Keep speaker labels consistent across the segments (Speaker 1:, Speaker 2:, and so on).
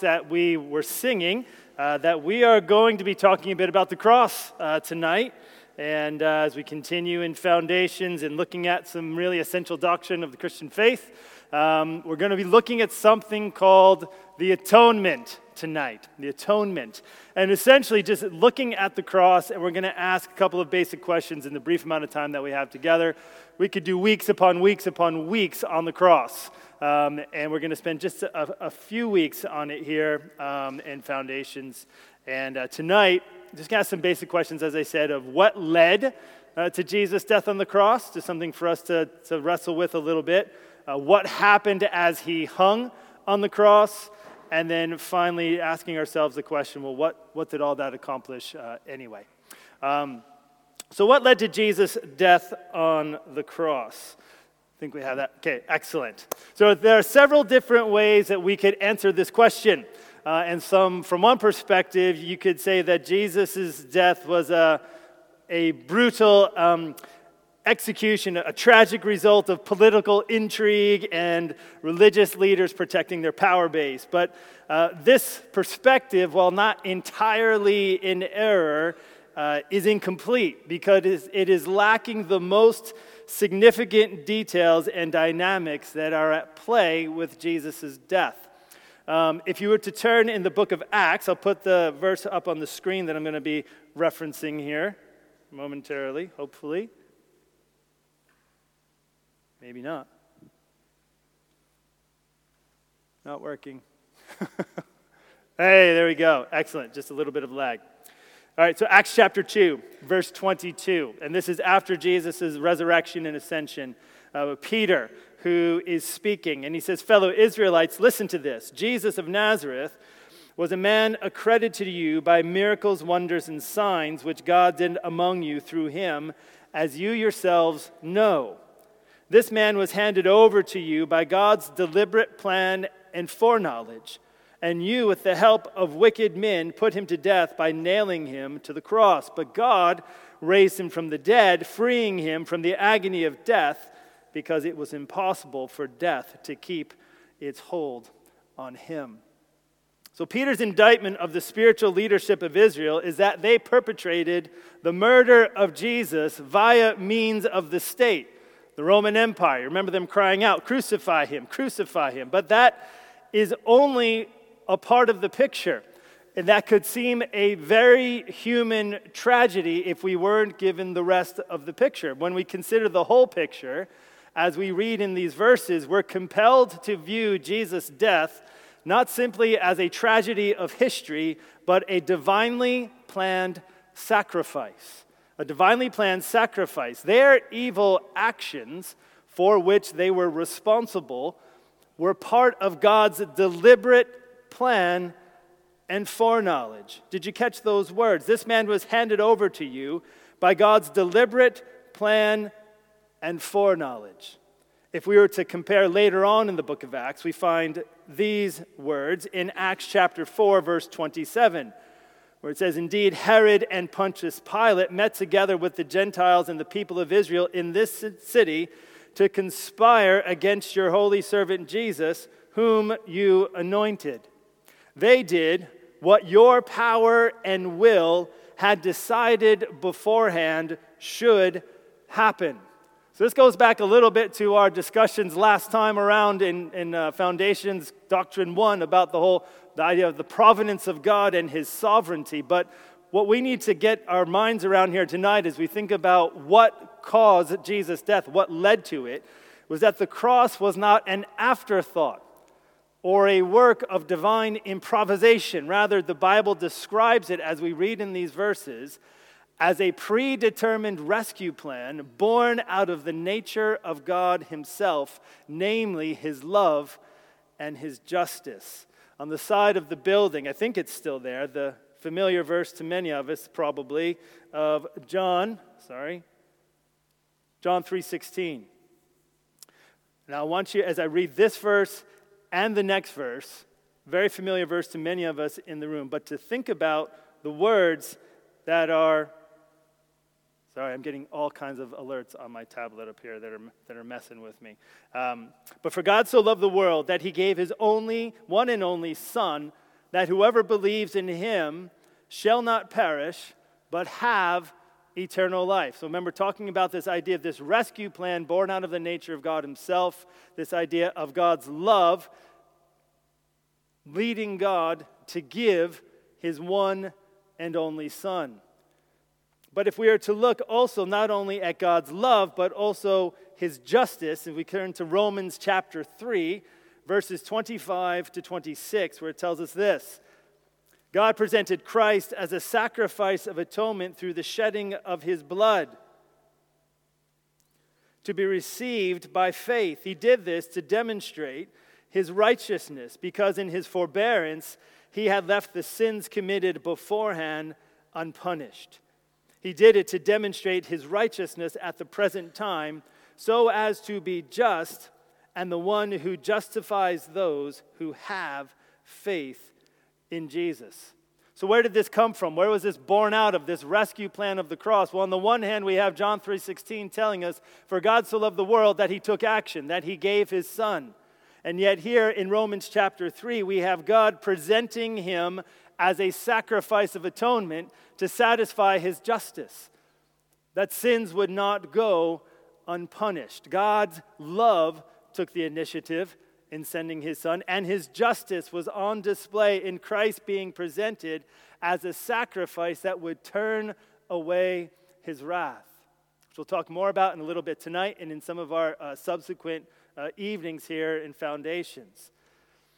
Speaker 1: that we were singing uh, that we are going to be talking a bit about the cross uh, tonight. And uh, as we continue in foundations and looking at some really essential doctrine of the Christian faith, um, we're going to be looking at something called the atonement tonight. The atonement. And essentially, just looking at the cross, and we're going to ask a couple of basic questions in the brief amount of time that we have together. We could do weeks upon weeks upon weeks on the cross. Um, and we're going to spend just a, a, few weeks on it here um, in Foundations. And uh, tonight, just going to ask some basic questions, as I said, of what led uh, to Jesus' death on the cross, just something for us to, to wrestle with a little bit. Uh, what happened as he hung on the cross? And then finally, asking ourselves the question well, what, what did all that accomplish uh, anyway? Um, so, what led to Jesus' death on the cross? I think we have that. Okay, excellent. So there are several different ways that we could answer this question. Uh, and some, from one perspective, you could say that Jesus' death was a, a brutal um, execution, a tragic result of political intrigue and religious leaders protecting their power base. But uh, this perspective, while not entirely in error, uh, is incomplete because it is lacking the most significant details and dynamics that are at play with Jesus' death. Um, if you were to turn in the book of Acts, I'll put the verse up on the screen that I'm going to be referencing here momentarily, hopefully. Maybe not. Not working. hey, there we go. Excellent. Just a little bit of lag. All right, so Acts chapter 2, verse 22. And this is after Jesus' resurrection and ascension. Uh, Peter, who is speaking, and he says, Fellow Israelites, listen to this. Jesus of Nazareth was a man accredited to you by miracles, wonders, and signs which God did among you through him, as you yourselves know. This man was handed over to you by God's deliberate plan and foreknowledge and you, with the help of wicked men, put him to death by nailing him to the cross. But God raised him from the dead, freeing him from the agony of death, because it was impossible for death to keep its hold on him. So, Peter's indictment of the spiritual leadership of Israel is that they perpetrated the murder of Jesus via means of the state, the Roman Empire. Remember them crying out, Crucify him, crucify him. But that is only a part of the picture. And that could seem a very human tragedy if we weren't given the rest of the picture. When we consider the whole picture, as we read in these verses, we're compelled to view Jesus' death not simply as a tragedy of history, but a divinely planned sacrifice. A divinely planned sacrifice. Their evil actions for which they were responsible were part of God's deliberate plan, and foreknowledge. Did you catch those words? This man was handed over to you by God's deliberate plan and foreknowledge. If we were to compare later on in the book of Acts, we find these words in Acts chapter 4, verse 27, where it says, Indeed, Herod and Pontius Pilate met together with the Gentiles and the people of Israel in this city to conspire against your holy servant Jesus, whom you anointed. They did what your power and will had decided beforehand should happen. So, this goes back a little bit to our discussions last time around in, in uh, Foundations Doctrine 1 about the whole the idea of the providence of God and his sovereignty. But what we need to get our minds around here tonight as we think about what caused Jesus' death, what led to it, was that the cross was not an afterthought or a work of divine improvisation. Rather, the Bible describes it, as we read in these verses, as a predetermined rescue plan born out of the nature of God Himself, namely His love and His justice. On the side of the building, I think it's still there, the familiar verse to many of us probably of John, sorry, John 3:16. Now I want you as I read this verse and the next verse, very familiar verse to many of us in the room, but to think about the words that are Sorry, I'm getting all kinds of alerts on my tablet up here that are, that are messing with me. Um, but for God so loved the world that he gave his only, one and only Son, that whoever believes in him shall not perish, but have eternal life. So remember, talking about this idea of this rescue plan born out of the nature of God Himself, this idea of God's love leading God to give His one and only Son. But if we are to look also not only at God's love, but also His justice, if we turn to Romans chapter 3, verses 25 to 26, where it tells us this God presented Christ as a sacrifice of atonement through the shedding of his blood to be received by faith. He did this to demonstrate his righteousness because in his forbearance he had left the sins committed beforehand unpunished. He did it to demonstrate his righteousness at the present time so as to be just and the one who justifies those who have faith in Jesus. So where did this come from? Where was this born out of this rescue plan of the cross? Well, on the one hand, we have John 3:16 telling us, "For God so loved the world that he took action, that he gave his son." And yet here in Romans chapter 3, we have God presenting him as a sacrifice of atonement to satisfy his justice. That sins would not go unpunished. God's love took the initiative in sending his son, and his justice was on display in Christ being presented as a sacrifice that would turn away his wrath, which we'll talk more about in a little bit tonight and in some of our uh, subsequent uh, evenings here in Foundations.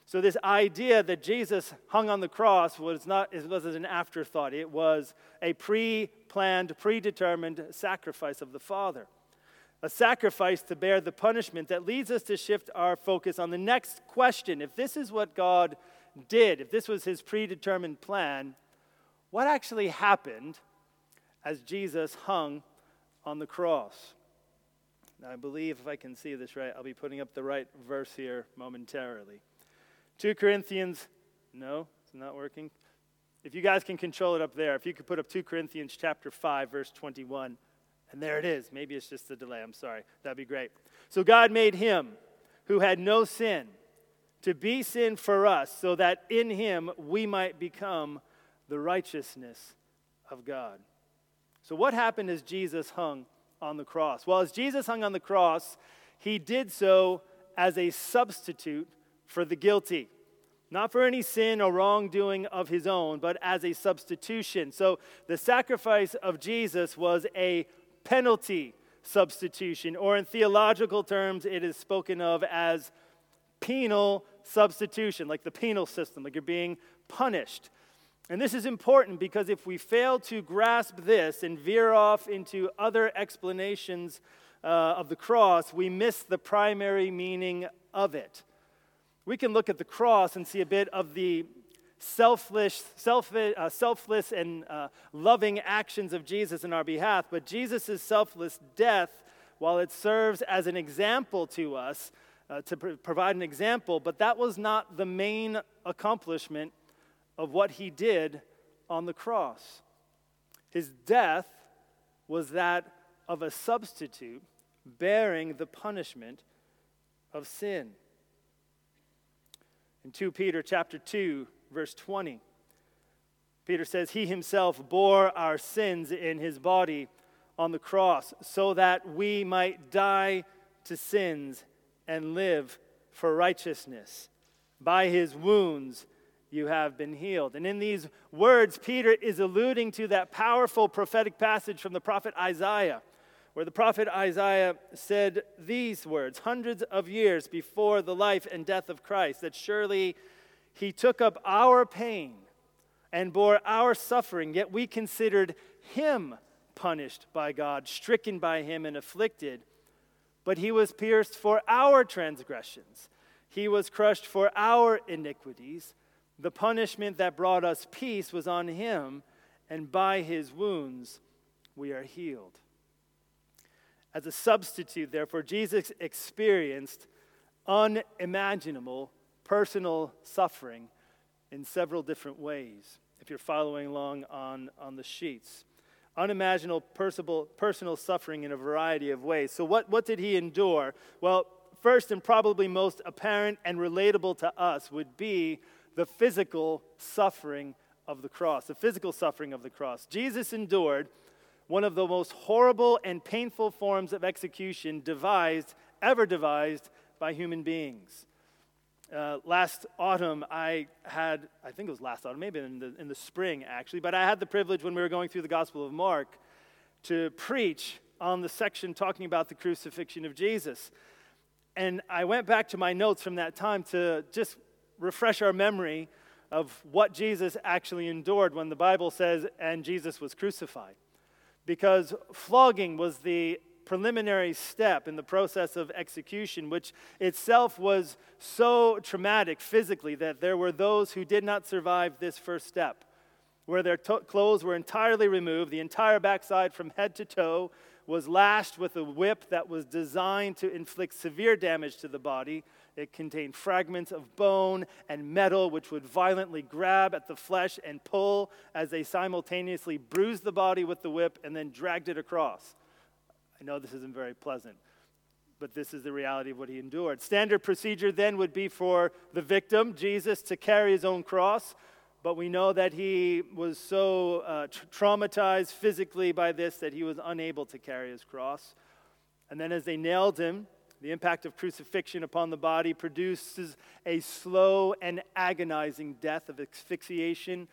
Speaker 1: So, this idea that Jesus hung on the cross was not it was not an afterthought. It was a pre planned, predetermined sacrifice of the Father a sacrifice to bear the punishment that leads us to shift our focus on the next question. If this is what God did, if this was his predetermined plan, what actually happened as Jesus hung on the cross? Now, I believe if I can see this right, I'll be putting up the right verse here momentarily. 2 Corinthians, no, it's not working. If you guys can control it up there, if you could put up 2 Corinthians chapter 5, verse 21. And there it is. Maybe it's just a delay. I'm sorry. That'd be great. So God made him who had no sin to be sin for us, so that in him we might become the righteousness of God. So, what happened as Jesus hung on the cross? Well, as Jesus hung on the cross, he did so as a substitute for the guilty. Not for any sin or wrongdoing of his own, but as a substitution. So, the sacrifice of Jesus was a penalty substitution, or in theological terms, it is spoken of as penal substitution, like the penal system, like you're being punished. And this is important because if we fail to grasp this and veer off into other explanations uh, of the cross, we miss the primary meaning of it. We can look at the cross and see a bit of the selfless, uh, selfless and uh, loving actions of Jesus in our behalf, but Jesus' selfless death, while it serves as an example to us, uh, to pr- provide an example, but that was not the main accomplishment of what he did on the cross. His death was that of a substitute bearing the punishment of sin. In 2 Peter chapter 2, verse 20. Peter says, He himself bore our sins in his body on the cross so that we might die to sins and live for righteousness. By his wounds you have been healed. And in these words, Peter is alluding to that powerful prophetic passage from the prophet Isaiah, where the prophet Isaiah said these words hundreds of years before the life and death of Christ that surely he took up our pain and bore our suffering, yet we considered him punished by God, stricken by him, and afflicted. But he was pierced for our transgressions, he was crushed for our iniquities. The punishment that brought us peace was on him, and by his wounds we are healed. As a substitute, therefore, Jesus experienced unimaginable personal suffering in several different ways, if you're following along on, on the sheets. Unimaginable personal, personal suffering in a variety of ways. So, what, what did he endure? Well, first and probably most apparent and relatable to us would be the physical suffering of the cross, the physical suffering of the cross. Jesus endured one of the most horrible and painful forms of execution devised, ever devised by human beings. Uh, last autumn, I had, I think it was last autumn, maybe in the, in the spring actually, but I had the privilege when we were going through the Gospel of Mark to preach on the section talking about the crucifixion of Jesus. And I went back to my notes from that time to just refresh our memory of what Jesus actually endured when the Bible says, and Jesus was crucified. Because flogging was the preliminary step in the process of execution, which itself was so traumatic physically that there were those who did not survive this first step, where their to- clothes were entirely removed, the entire backside from head to toe was lashed with a whip that was designed to inflict severe damage to the body. It contained fragments of bone and metal, which would violently grab at the flesh and pull as they simultaneously bruised the body with the whip and then dragged it across. I know this isn't very pleasant, but this is the reality of what he endured. Standard procedure then would be for the victim, Jesus, to carry his own cross. But we know that he was so uh, traumatized physically by this that he was unable to carry his cross. And then, as they nailed him, the impact of crucifixion upon the body produces a slow and agonizing death of asphyxiation,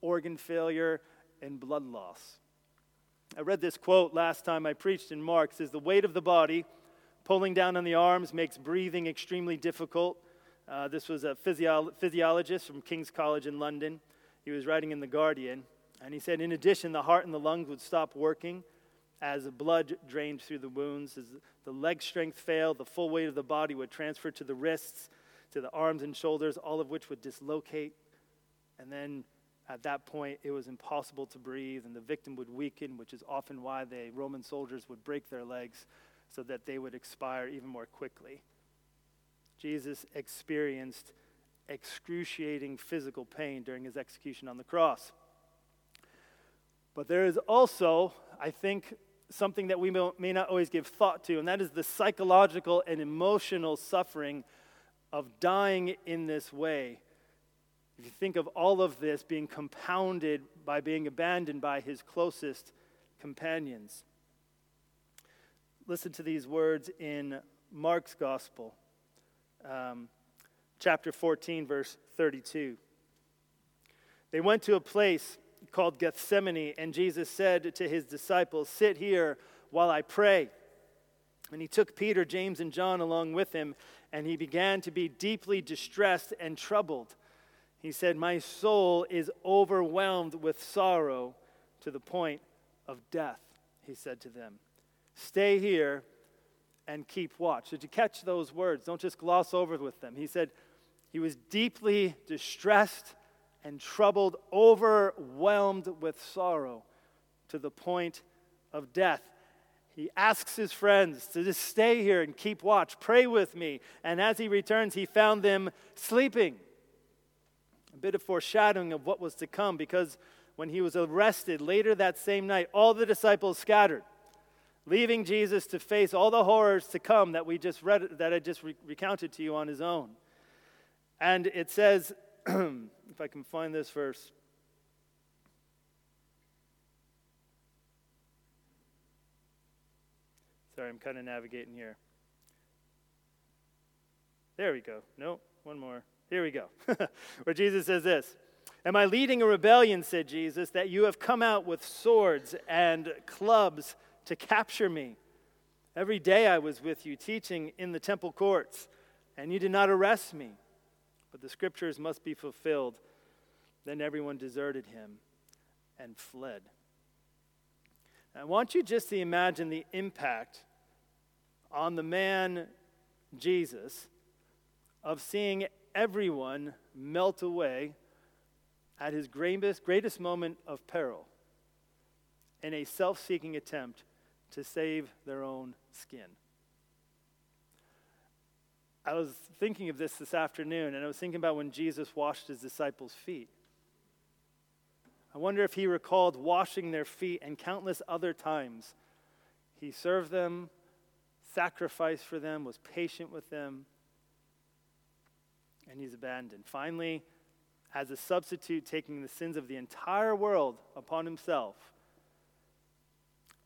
Speaker 1: organ failure, and blood loss. I read this quote last time I preached in Mark. It says, The weight of the body pulling down on the arms makes breathing extremely difficult. Uh, this was a physio- physiologist from King's College in London. He was writing in The Guardian. And he said, in addition, the heart and the lungs would stop working as blood drained through the wounds. As the leg strength failed, the full weight of the body would transfer to the wrists, to the arms and shoulders, all of which would dislocate. And then at that point, it was impossible to breathe, and the victim would weaken, which is often why the Roman soldiers would break their legs so that they would expire even more quickly. Jesus experienced excruciating physical pain during his execution on the cross. But there is also, I think, something that we may not always give thought to, and that is the psychological and emotional suffering of dying in this way. If you think of all of this being compounded by being abandoned by his closest companions. Listen to these words in Mark's gospel um, chapter 14, verse 32. They went to a place called Gethsemane, and Jesus said to his disciples, Sit here while I pray. And he took Peter, James, and John along with him, and he began to be deeply distressed and troubled. He said, My soul is overwhelmed with sorrow to the point of death, he said to them. Stay here and keep watch. Did you catch those words? Don't just gloss over with them. He said he was deeply distressed and troubled, overwhelmed with sorrow to the point of death. He asks his friends to just stay here and keep watch, pray with me. And as he returns, he found them sleeping. A bit of foreshadowing of what was to come because when he was arrested later that same night, all the disciples scattered leaving Jesus to face all the horrors to come that we just read, that I just re- recounted to you on his own. And it says, if I can find this verse. Sorry, I'm kind of navigating here. There we go. No, one more. Here we go. Where Jesus says this Am I leading a rebellion, said Jesus, that you have come out with swords and clubs? to capture me. Every day I was with you teaching in the temple courts, and you did not arrest me. But the scriptures must be fulfilled. Then everyone deserted him and fled. I want you just to imagine the impact on the man Jesus of seeing everyone melt away at his greatest, greatest moment of peril in a self seeking attempt to save their own skin. I was thinking of this this afternoon, and I was thinking about when Jesus washed his disciples' feet. I wonder if he recalled washing their feet and countless other times. He served them, sacrificed for them, was patient with them, and he's abandoned. Finally, as a substitute, taking the sins of the entire world upon himself,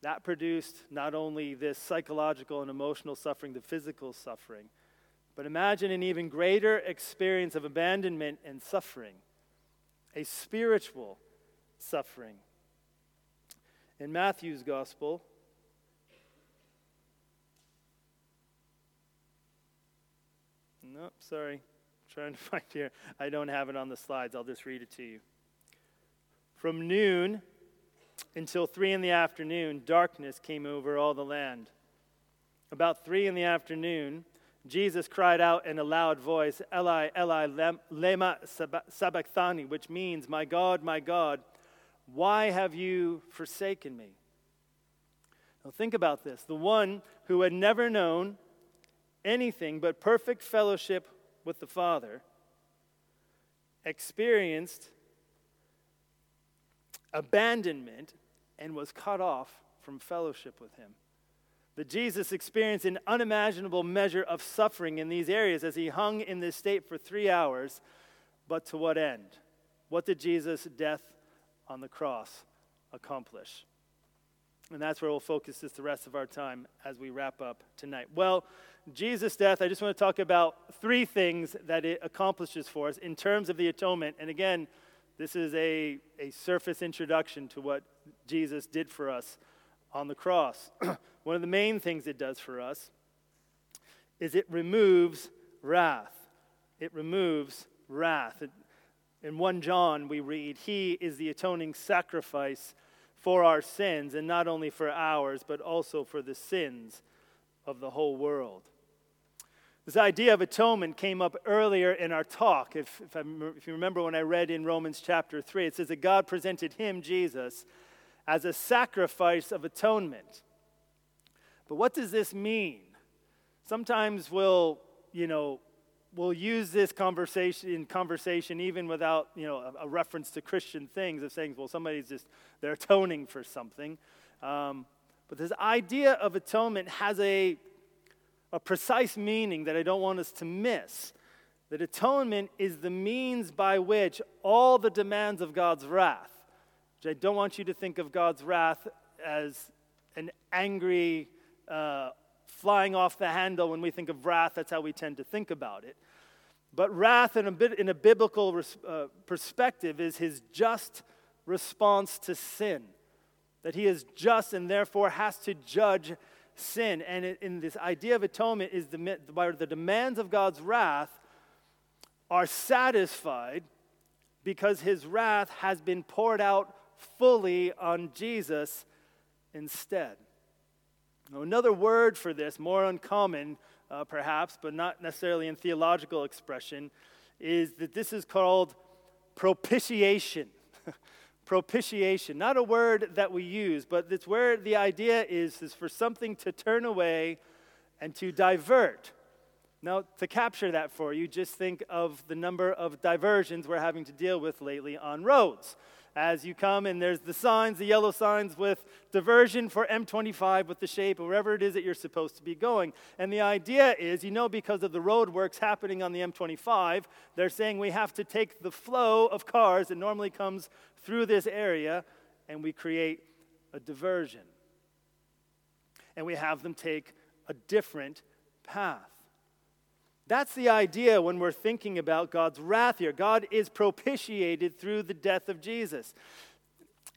Speaker 1: that produced not only this psychological and emotional suffering, the physical suffering, but imagine an even greater experience of abandonment and suffering, a spiritual suffering. In Matthew's gospel, Nope, sorry. Trying to find here. I don't have it on the slides. I'll just read it to you. From noon until three in the afternoon, darkness came over all the land. About three in the afternoon, Jesus cried out in a loud voice, Eli, Eli, lema sabachthani, which means, My God, my God, why have you forsaken me? Now think about this. The one who had never known anything but perfect fellowship with the Father experienced abandonment and was cut off from fellowship with him. That Jesus experienced an unimaginable measure of suffering in these areas as he hung in this state for three hours. But to what end? What did Jesus' death on the cross accomplish? And that's where we'll focus this the rest of our time as we wrap up tonight. Well, Jesus' death, I just want to talk about three things that it accomplishes for us in terms of the atonement. And again, this is a, a surface introduction to what Jesus did for us on the cross. One of the main things it does for us is it removes wrath. It removes wrath. In 1 John, we read, He is the atoning sacrifice for our sins, and not only for ours, but also for the sins of the whole world. This idea of atonement came up earlier in our talk. If, if, if, you remember when I read in Romans chapter 3, it says that God presented him, Jesus, as a sacrifice of atonement. But what does this mean? Sometimes we'll, you know, we'll use this conversation in conversation even without, you know, a, a reference to Christian things of saying, well, somebody's just, they're atoning for something. Um, but this idea of atonement has a a precise meaning that I don't want us to miss. That atonement is the means by which all the demands of God's wrath, which I don't want you to think of God's wrath as an angry, uh, flying off the handle when we think of wrath, that's how we tend to think about it. But wrath, in a, bit, in a biblical res, uh, perspective, is his just response to sin. That he is just and therefore has to judge sin. And in this idea of atonement is the, where the demands of God's wrath are satisfied because his wrath has been poured out fully on Jesus instead. Now, another word for this, more uncommon uh, perhaps, but not necessarily in theological expression, is that this is called propitiation. propitiation. Not a word that we use, but it's where the idea is, is for something to turn away and to divert. Now, to capture that for you, just think of the number of diversions we're having to deal with lately on roads as you come and there's the signs, the yellow signs with diversion for M25 with the shape wherever it is that you're supposed to be going. And the idea is, you know, because of the road works happening on the M25, they're saying we have to take the flow of cars that normally comes through this area and we create a diversion. And we have them take a different path. That's the idea when we're thinking about God's wrath here. God is propitiated through the death of Jesus.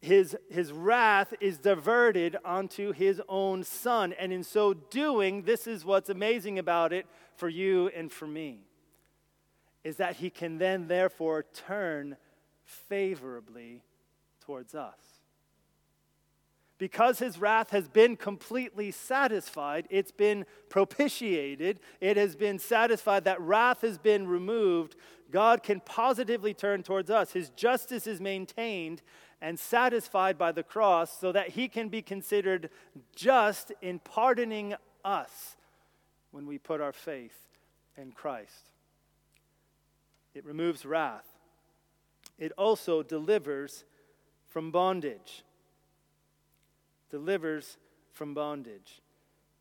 Speaker 1: His, his wrath is diverted onto his own son. And in so doing, this is what's amazing about it for you and for me, is that he can then therefore turn favorably towards us. Because his wrath has been completely satisfied, it's been propitiated, it has been satisfied, that wrath has been removed, God can positively turn towards us. His justice is maintained and satisfied by the cross so that he can be considered just in pardoning us when we put our faith in Christ. It removes wrath, it also delivers from bondage delivers from bondage.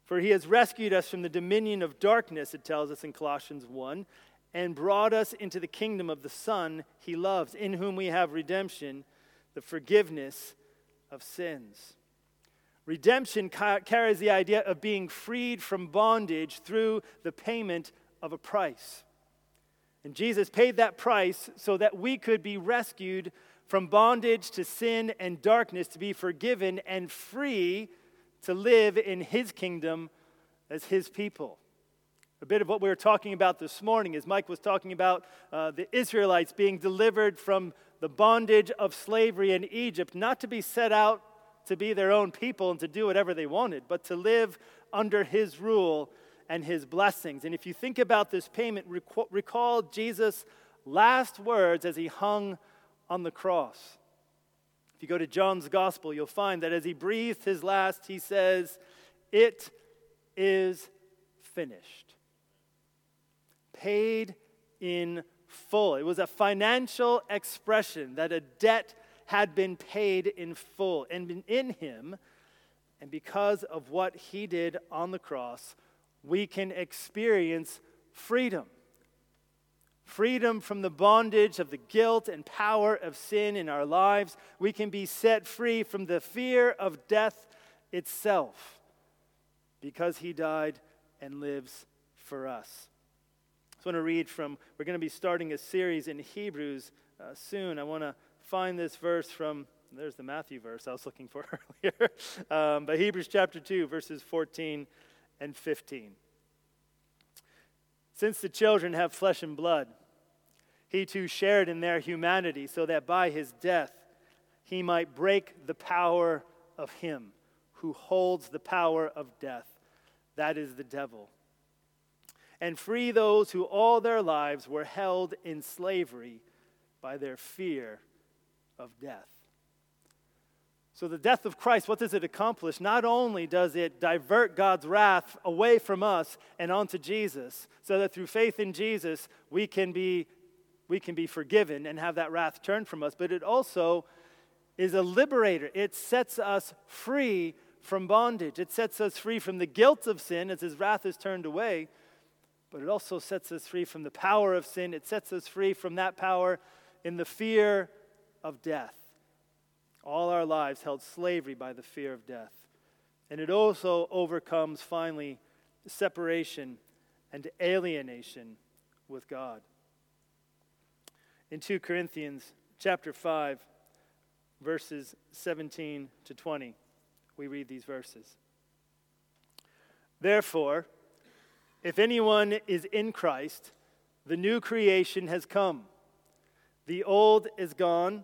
Speaker 1: For he has rescued us from the dominion of darkness, it tells us in Colossians 1, and brought us into the kingdom of the Son he loves, in whom we have redemption, the forgiveness of sins. Redemption ca- carries the idea of being freed from bondage through the payment of a price. And Jesus paid that price so that we could be rescued from bondage to sin and darkness, to be forgiven and free to live in his kingdom as his people. A bit of what we were talking about this morning as Mike was talking about uh, the Israelites being delivered from the bondage of slavery in Egypt, not to be set out to be their own people and to do whatever they wanted, but to live under his rule and his blessings. And if you think about this payment, recall Jesus' last words as he hung on the cross. If you go to John's gospel, you'll find that as he breathed his last, he says, It is finished. Paid in full. It was a financial expression that a debt had been paid in full. And in him, and because of what he did on the cross, we can experience freedom. Freedom from the bondage of the guilt and power of sin in our lives. We can be set free from the fear of death itself because he died and lives for us. So I want to read from, we're going to be starting a series in Hebrews uh, soon. I want to find this verse from, there's the Matthew verse I was looking for earlier, um, but Hebrews chapter 2, verses 14 and 15. Since the children have flesh and blood, he too shared in their humanity, so that by his death he might break the power of him who holds the power of death, that is the devil, and free those who all their lives were held in slavery by their fear of death. So, the death of Christ, what does it accomplish? Not only does it divert God's wrath away from us and onto Jesus, so that through faith in Jesus we can be, we can be forgiven and have that wrath turned from us, but it also is a liberator. It sets us free from bondage, it sets us free from the guilt of sin as his wrath is turned away, but it also sets us free from the power of sin. It sets us free from that power in the fear of death. All our lives held slavery by the fear of death. And it also overcomes, finally, separation and alienation with God. In 2 Corinthians chapter 5, verses 17 to 20, we read these verses. Therefore, if anyone is in Christ, the new creation has come. The old is gone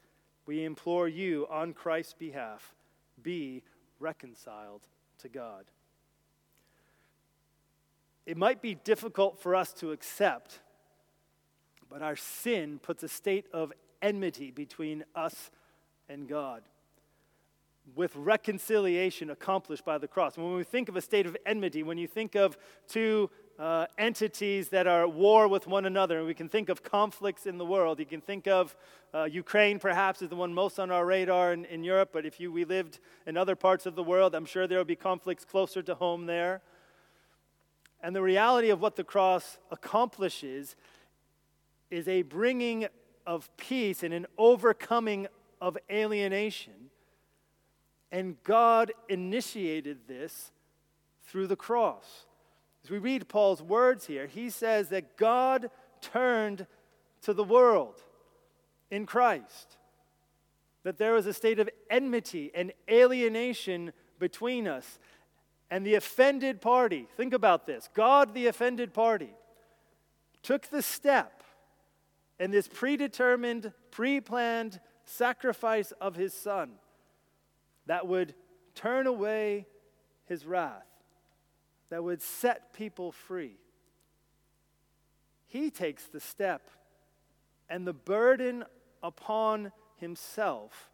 Speaker 1: We implore you on Christ's behalf be reconciled to God. It might be difficult for us to accept, but our sin puts a state of enmity between us and God with reconciliation accomplished by the cross. When we think of a state of enmity, when you think of two uh, entities that are at war with one another, and we can think of conflicts in the world. You can think of uh, Ukraine, perhaps, is the one most on our radar in, in Europe, but if you, we lived in other parts of the world, I'm sure there will be conflicts closer to home there. And the reality of what the cross accomplishes is a bringing of peace and an overcoming of alienation and God initiated this through the cross. As we read Paul's words here, he says that God turned to the world in Christ, that there was a state of enmity and alienation between us. And the offended party, think about this God, the offended party, took the step in this predetermined, pre planned sacrifice of his son that would turn away his wrath, that would set people free. he takes the step and the burden upon himself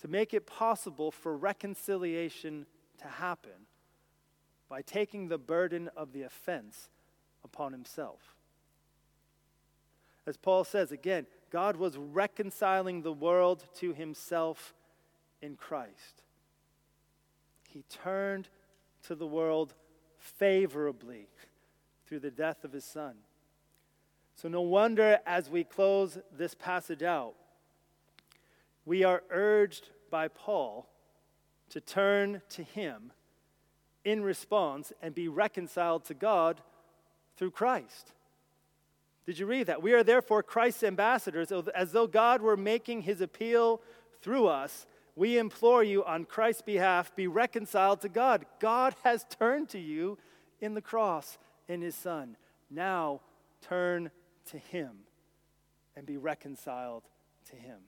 Speaker 1: to make it possible for reconciliation to happen by taking the burden of the offense upon himself. As Paul says again, God was reconciling the world to himself in Christ. He turned to the world favorably through the death of his son. So, no wonder as we close this passage out, we are urged by Paul to turn to him in response and be reconciled to God through Christ. Did you read that? We are therefore Christ's ambassadors, as though God were making his appeal through us. We implore you on Christ's behalf, be reconciled to God. God has turned to you in the cross in his Son. Now turn to him and be reconciled to him.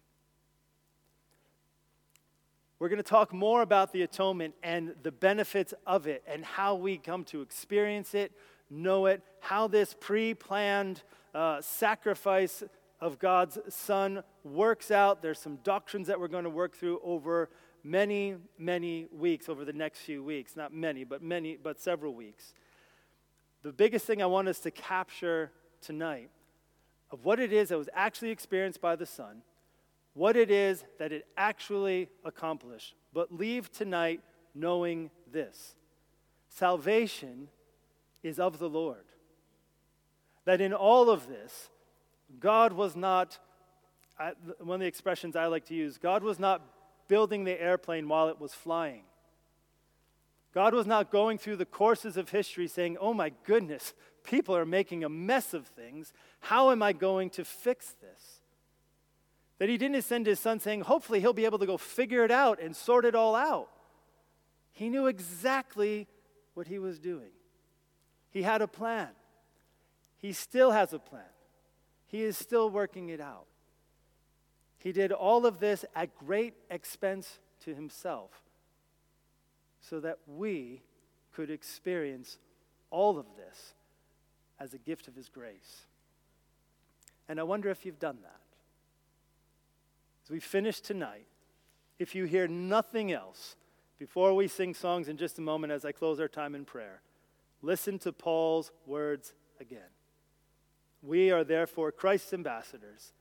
Speaker 1: We're going to talk more about the atonement and the benefits of it and how we come to experience it, know it, how this pre planned uh, sacrifice of God's Son works out. There's some doctrines that we're going to work through over many, many weeks, over the next few weeks. Not many, but many, but several weeks. The biggest thing I want us to capture tonight of what it is that was actually experienced by the Son what it is that it actually accomplished. But leave tonight knowing this salvation is of the Lord. That in all of this, God was not, one of the expressions I like to use, God was not building the airplane while it was flying. God was not going through the courses of history saying, oh my goodness, people are making a mess of things. How am I going to fix this? That he didn't send his son saying, hopefully he'll be able to go figure it out and sort it all out. He knew exactly what he was doing. He had a plan. He still has a plan. He is still working it out. He did all of this at great expense to himself so that we could experience all of this as a gift of his grace. And I wonder if you've done that. As we finish tonight, if you hear nothing else, before we sing songs in just a moment as I close our time in prayer, listen to Paul's words again. We are therefore Christ's ambassadors,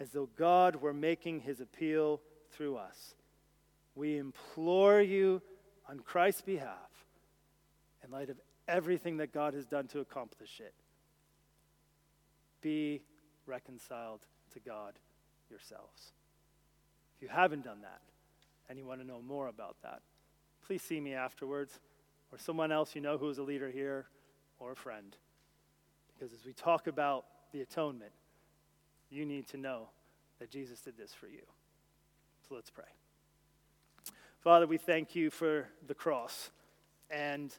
Speaker 1: as though God were making his appeal through us. We implore you on Christ's behalf, in light of everything that God has done to accomplish it, be reconciled to God yourselves If you haven't done that and you want to know more about that, please see me afterwards or someone else you know who is a leader here or a friend. Because as we talk about the atonement, you need to know that Jesus did this for you. So let's pray. Father, we thank you for the cross. And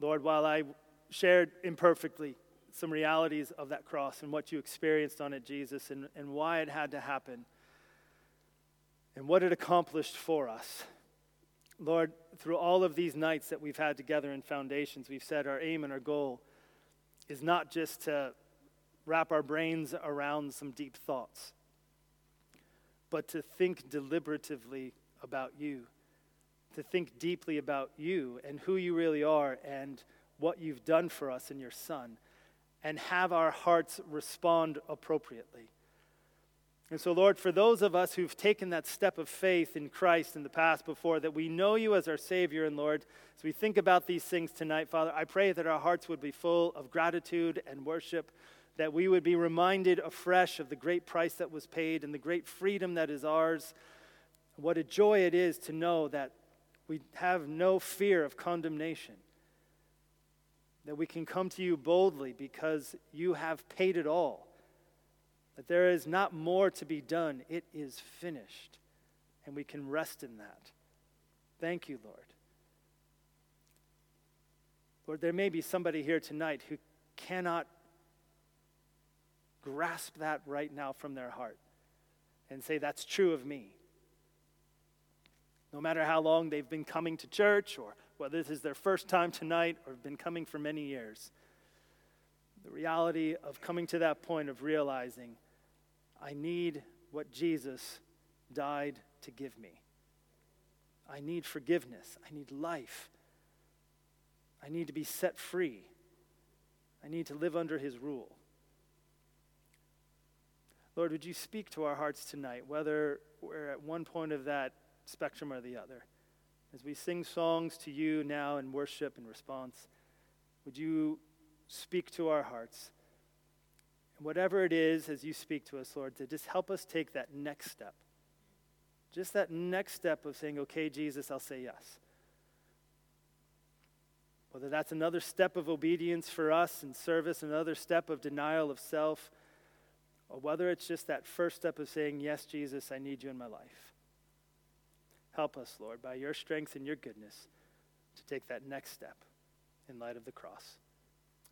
Speaker 1: Lord, while I shared imperfectly some realities of that cross and what you experienced on it, Jesus, and, and why it had to happen, and what it accomplished for us. Lord, through all of these nights that we've had together in Foundations, we've said our aim and our goal is not just to wrap our brains around some deep thoughts, but to think deliberatively about you, to think deeply about you and who you really are and what you've done for us in your Son, and have our hearts respond appropriately. And so, Lord, for those of us who've taken that step of faith in Christ in the past before, that we know you as our Savior and Lord, as we think about these things tonight, Father, I pray that our hearts would be full of gratitude and worship, that we would be reminded afresh of the great price that was paid and the great freedom that is ours. What a joy it is to know that we have no fear of condemnation, that we can come to you boldly because you have paid it all that there is not more to be done. It is finished. And we can rest in that. Thank you, Lord. Lord, there may be somebody here tonight who cannot grasp that right now from their heart and say, That's true of me. No matter how long they've been coming to church or whether this is their first time tonight or have been coming for many years. The reality of coming to that point of realizing I need what Jesus died to give me. I need forgiveness. I need life. I need to be set free. I need to live under his rule. Lord, would you speak to our hearts tonight, whether we're at one point of that spectrum or the other? As we sing songs to you now in worship and response, would you speak to our hearts? And whatever it is, as you speak to us, Lord, to just help us take that next step. Just that next step of saying, okay, Jesus, I'll say yes. Whether that's another step of obedience for us in service, another step of denial of self, or whether it's just that first step of saying, Yes, Jesus, I need you in my life. Help us, Lord, by your strength and your goodness, to take that next step in light of the cross.